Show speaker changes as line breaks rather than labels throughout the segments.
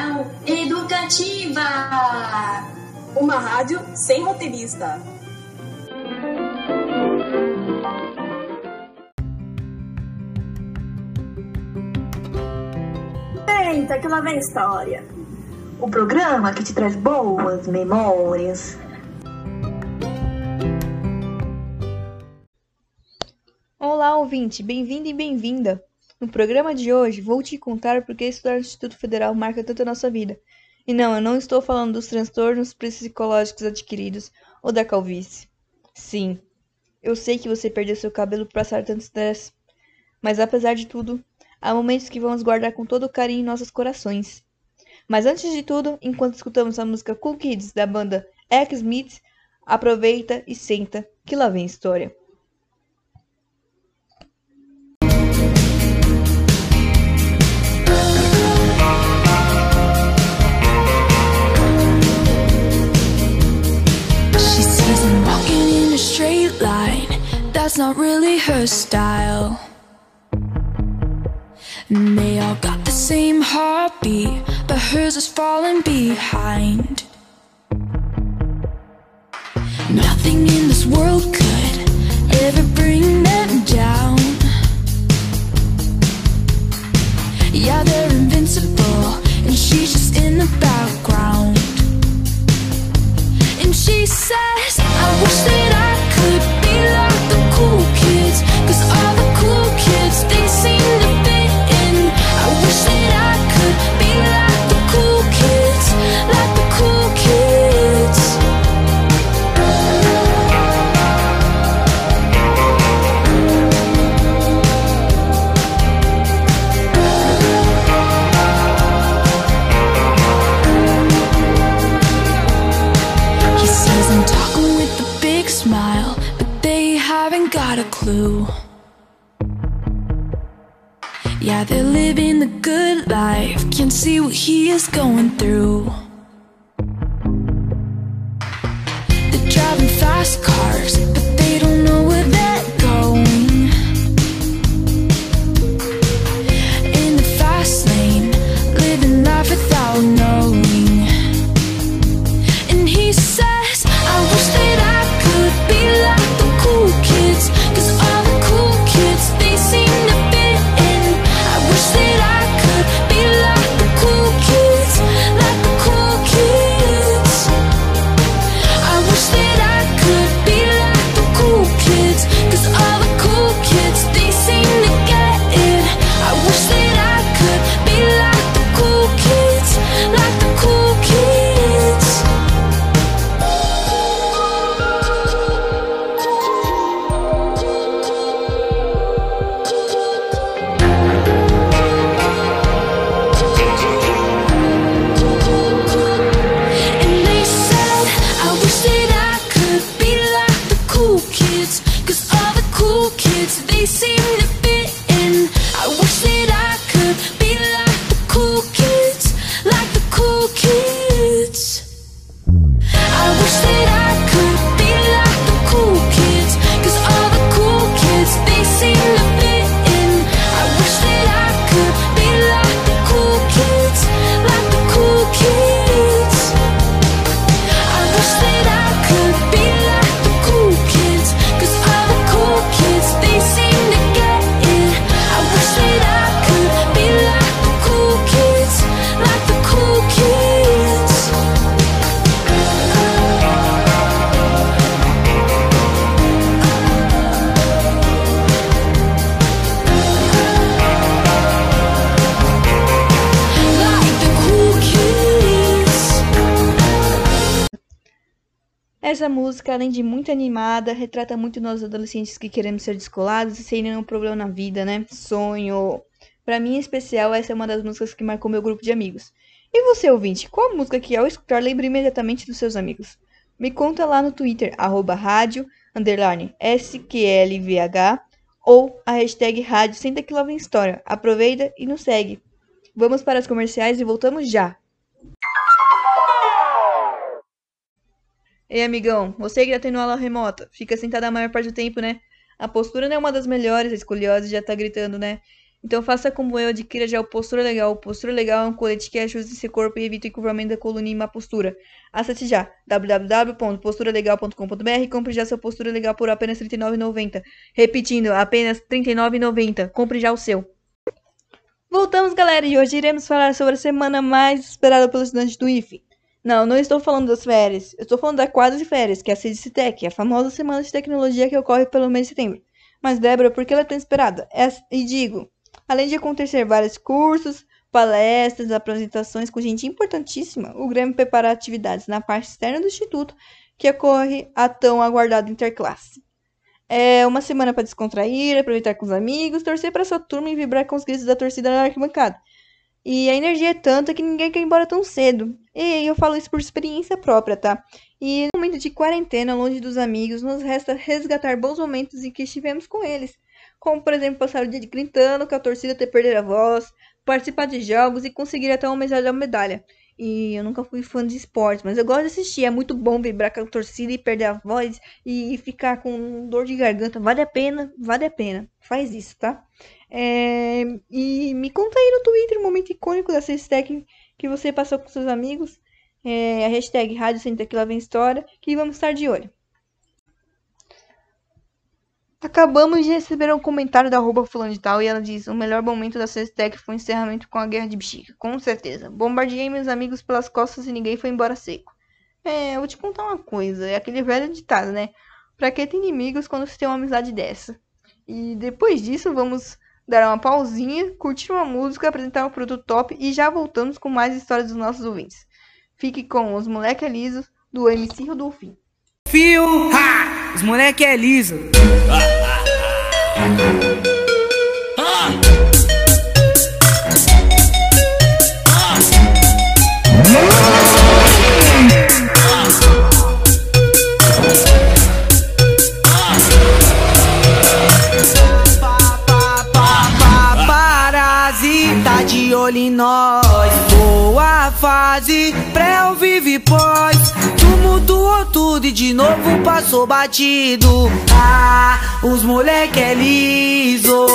Cultural Educativa.
Uma rádio sem roteirista.
Senta que lá vem história.
O programa que te traz boas memórias.
Olá, ouvinte, bem-vindo e bem-vinda. No programa de hoje, vou te contar por que estudar no Instituto Federal marca tanto a nossa vida. E não, eu não estou falando dos transtornos psicológicos adquiridos ou da calvície. Sim, eu sei que você perdeu seu cabelo por passar tanto estresse, mas apesar de tudo, há momentos que vamos guardar com todo carinho em nossos corações. Mas antes de tudo, enquanto escutamos a música Cool Kids da banda X-Smith, aproveita e senta, que lá vem história.
Not really her style. And they all got the same heartbeat, but hers is falling behind. Nothing in this world could ever bring them down. Yeah, Yeah, they're living the good life, can't see what he is going through. They're driving fast cars,
Essa música, além de muito animada, retrata muito nós adolescentes que queremos ser descolados e sem nenhum problema na vida, né? Sonho. Pra mim, em especial, essa é uma das músicas que marcou meu grupo de amigos. E você, ouvinte, qual música que ao escutar lembra imediatamente dos seus amigos? Me conta lá no Twitter, arroba rádio, underline, SQLVH, ou a hashtag rádio Senta Que História. Aproveita e nos segue. Vamos para as comerciais e voltamos já. Ei, amigão, você que tá tendo aula remota, fica sentado a maior parte do tempo, né? A postura não é uma das melhores, a escoliose já tá gritando, né? Então faça como eu, adquira já o Postura Legal. O Postura Legal é um colete que ajusta seu corpo e evita o encurvamento da coluna e má postura. Acesse já www.posturalegal.com.br e compre já seu Postura Legal por apenas R$ 39,90. Repetindo, apenas R$ 39,90. Compre já o seu. Voltamos, galera, e hoje iremos falar sobre a semana mais esperada pelos estudantes do IFE. Não, não estou falando das férias. Eu estou falando da quadra de férias, que é a CDCTEC, a famosa semana de tecnologia que ocorre pelo mês de setembro. Mas, Débora, por que ela é tão esperada? É, e digo, além de acontecer vários cursos, palestras, apresentações com gente importantíssima, o Grêmio prepara atividades na parte externa do Instituto que ocorre a tão aguardada interclasse. É uma semana para descontrair, aproveitar com os amigos, torcer para sua turma e vibrar com os gritos da torcida na arquibancada. E a energia é tanta que ninguém quer ir embora tão cedo. E eu falo isso por experiência própria, tá? E no momento de quarentena, longe dos amigos, nos resta resgatar bons momentos em que estivemos com eles. Como, por exemplo, passar o dia gritando com a torcida até perder a voz, participar de jogos e conseguir até uma medalha medalha. E eu nunca fui fã de esportes, mas eu gosto de assistir. É muito bom vibrar com a torcida e perder a voz e ficar com dor de garganta. Vale a pena, vale a pena. Faz isso, tá? É... E me conta aí no Twitter um momento icônico dessa hashtag que você passou com seus amigos. É a hashtag Rádio que lá vem história, que vamos estar de olho. Acabamos de receber um comentário da arroba fulano de tal e ela diz: O melhor momento da Sextec foi o encerramento com a guerra de bexiga. Com certeza. Bombardeei meus amigos pelas costas e ninguém foi embora seco. É, vou te contar uma coisa: é aquele velho ditado, né? Pra que ter inimigos quando se tem uma amizade dessa? E depois disso, vamos dar uma pausinha, curtir uma música, apresentar um produto top e já voltamos com mais histórias dos nossos ouvintes. Fique com os moleque lisos do MC Rodolfinho.
Fio, ha! Os moleque é liso. novo passou batido. Ah, os moleque é liso.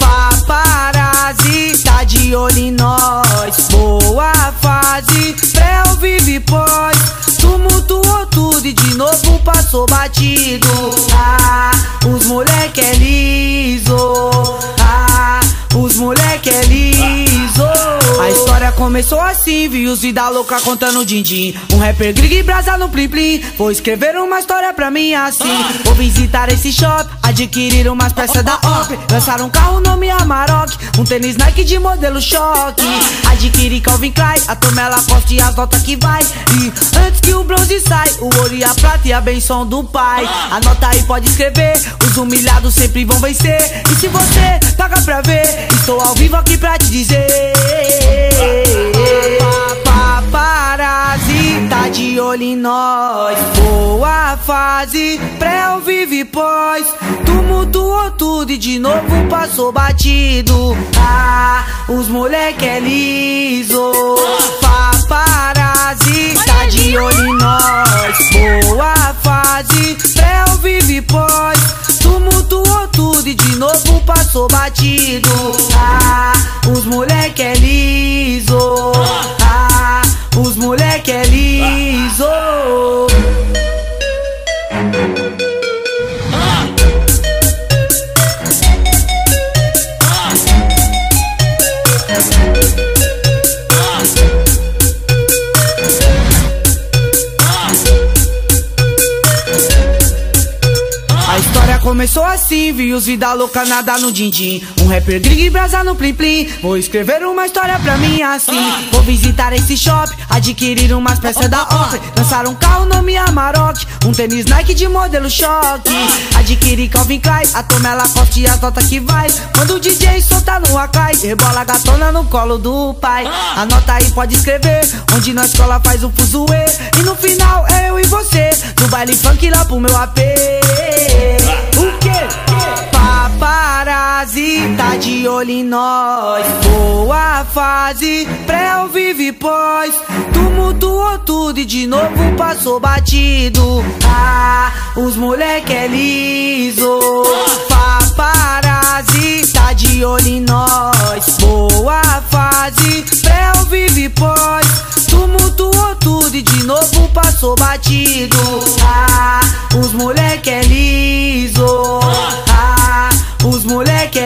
Paparazzi tá de olho em nós. Boa fase, pré ou vive pós. Tumultuou tudo e de novo passou batido. Ah, os moleque é começou assim, vi os vida louca contando din-din. Um rapper grig e brasa no plim plim Vou escrever uma história pra mim assim. Vou visitar esse shop, adquirir umas peças da OP. Lançar um carro nome Amarok. Um tênis Nike de modelo choque. Adquirir Calvin Klein, a Tomela Costa e as notas que vai. E antes que o bronze sai, o ouro e a prata e a benção do pai. Anota aí, pode escrever, os humilhados sempre vão vencer. E se você paga pra ver, estou ao vivo aqui pra te dizer. Paparazzi tá de olho em nós Boa fase, pré ou vive pós Tumultuou tudo e de novo passou batido. Ah, os moleque é liso Paparazzi tá de olho em nós. Boa fase, pré ou vive pós Tumultuou tudo e de novo passou batido. Ah, os moleque é liso começou assim, vi os vida louca nada no din-din. Um rapper grig e brasa no plim plim Vou escrever uma história pra mim assim. Vou visitar esse shop, adquirir umas peças da OP Lançar um carro nome Amarok Um tênis Nike de modelo choque. Adquirir Calvin Klein, a Tomela Costa e as notas que vai. Quando o DJ solta no Akai Rebola a gatona no colo do pai. Anota aí, pode escrever Onde na escola faz o fuzuê. E no final é eu e você No baile funk lá pro meu AP nós Boa fase, pré ou vive pós Tumultuou tudo e de novo passou batido Ah, os moleque é liso Paparazzi tá de olho em nós. Boa fase, pré ou vive pós. Tumultuou tudo e de novo passou batido. Ah, os moleque é liso. Ah, os moleque é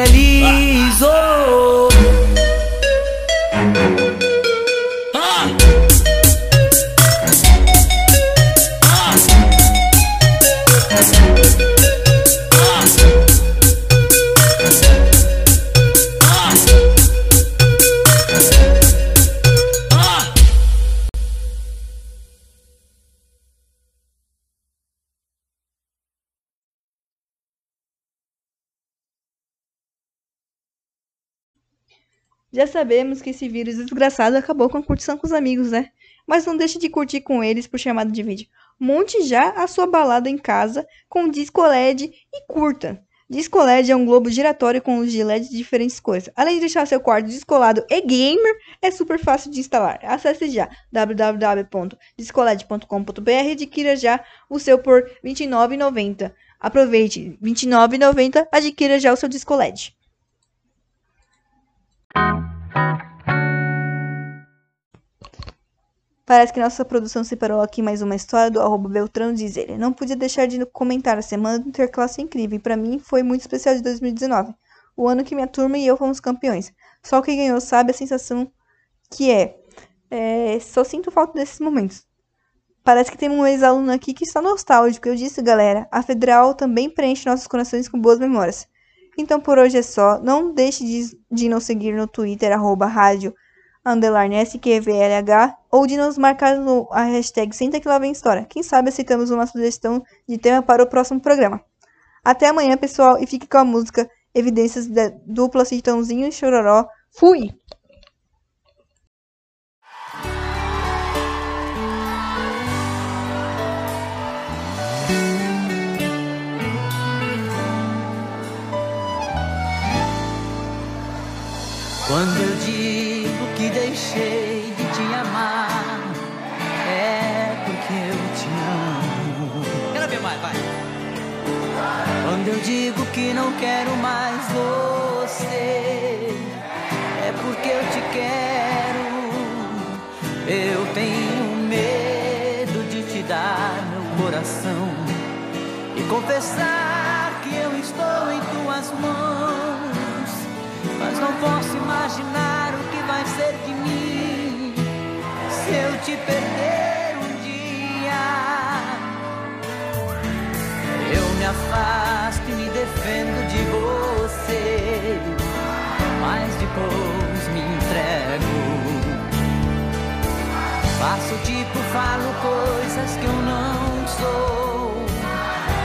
Já sabemos que esse vírus desgraçado acabou com a curtição com os amigos, né? Mas não deixe de curtir com eles por chamada de vídeo. Monte já a sua balada em casa com disco LED e curta. Disco LED é um globo giratório com luz de LED de diferentes cores. Além de deixar seu quarto descolado e gamer, é super fácil de instalar. Acesse já www.discoled.com.br e adquira já o seu por R$ 29,90. Aproveite, R$ 29,90, adquira já o seu disco LED. Parece que nossa produção separou aqui mais uma história do arroba Beltrão, diz ele. Não podia deixar de comentar a semana do Interclasse incrível. E para mim foi muito especial de 2019. O ano que minha turma e eu fomos campeões. Só quem ganhou sabe a sensação que é. é só sinto falta desses momentos. Parece que tem um ex-aluno aqui que está nostálgico. Eu disse, galera, a Federal também preenche nossos corações com boas memórias. Então por hoje é só. Não deixe de, de nos seguir no Twitter, arroba rádio, SQVLH, ou de nos marcar no a hashtag Senta que lá vem história. Quem sabe aceitamos uma sugestão de tema para o próximo programa. Até amanhã, pessoal, e fique com a música Evidências da dupla Citãozinho e Chororó. Fui!
Mais, vai. Quando eu digo que não quero mais você, é porque eu te quero. Eu tenho medo de te dar meu coração e confessar que eu estou em tuas mãos. Mas não posso imaginar o que vai ser de mim se eu te perder afasto e me defendo de você, mas depois me entrego. Faço tipo, falo coisas que eu não sou,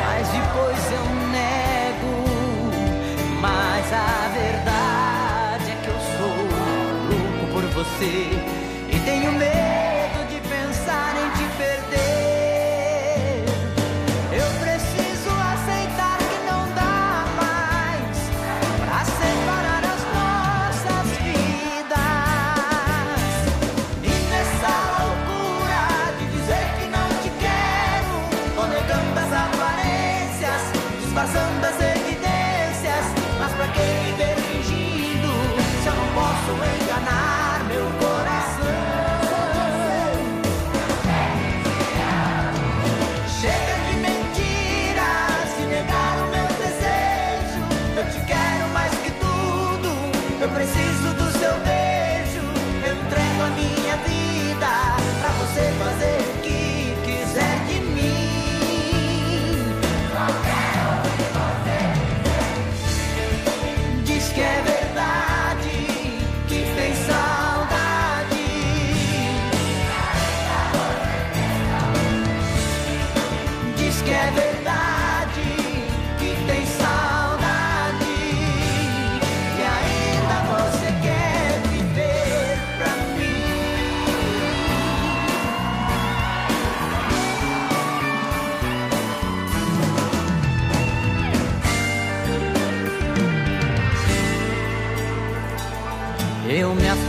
mas depois eu nego. Mas a verdade é que eu sou louco por você e tenho medo Eu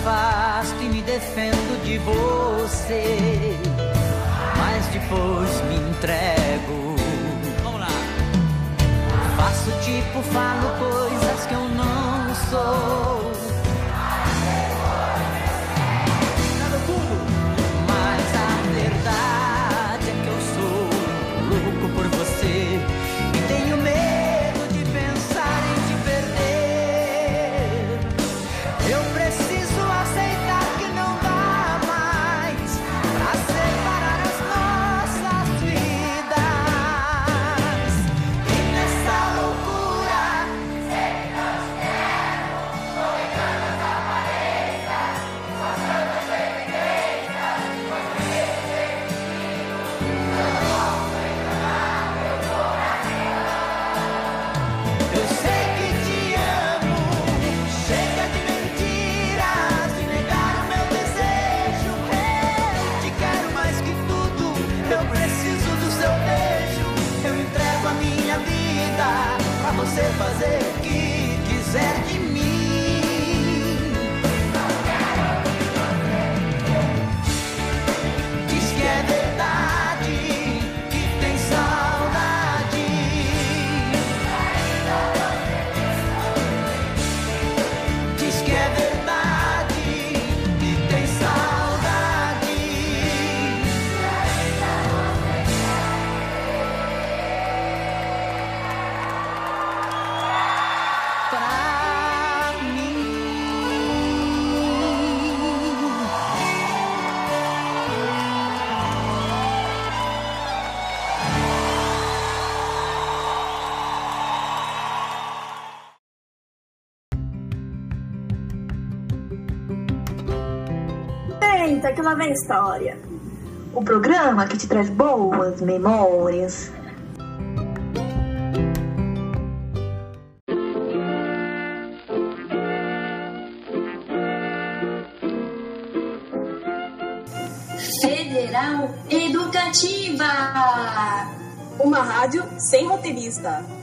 afasto e me defendo de você. Mas depois me entrego. Vamos lá. Faço tipo, falo coisas que eu não sou.
senta que lá vem história.
O programa que te traz boas memórias.
Federal Educativa.
Uma rádio sem roteirista.